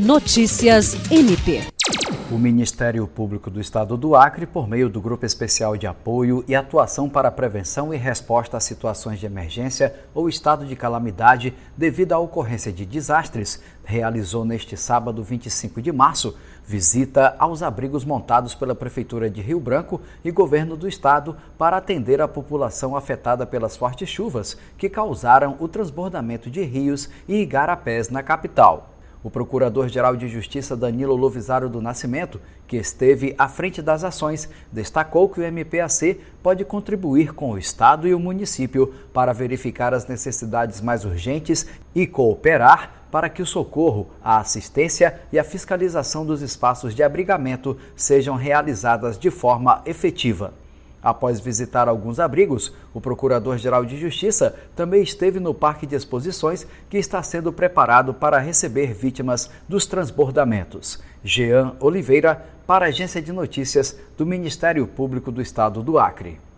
Notícias MP. O Ministério Público do Estado do Acre, por meio do Grupo Especial de Apoio e Atuação para Prevenção e Resposta a Situações de Emergência ou Estado de Calamidade devido à ocorrência de desastres, realizou neste sábado 25 de março visita aos abrigos montados pela Prefeitura de Rio Branco e Governo do Estado para atender a população afetada pelas fortes chuvas que causaram o transbordamento de rios e igarapés na capital. O Procurador-Geral de Justiça Danilo Lovisaro do Nascimento, que esteve à frente das ações, destacou que o MPAC pode contribuir com o Estado e o município para verificar as necessidades mais urgentes e cooperar para que o socorro, a assistência e a fiscalização dos espaços de abrigamento sejam realizadas de forma efetiva. Após visitar alguns abrigos, o Procurador-Geral de Justiça também esteve no Parque de Exposições, que está sendo preparado para receber vítimas dos transbordamentos. Jean Oliveira, para a Agência de Notícias do Ministério Público do Estado do Acre.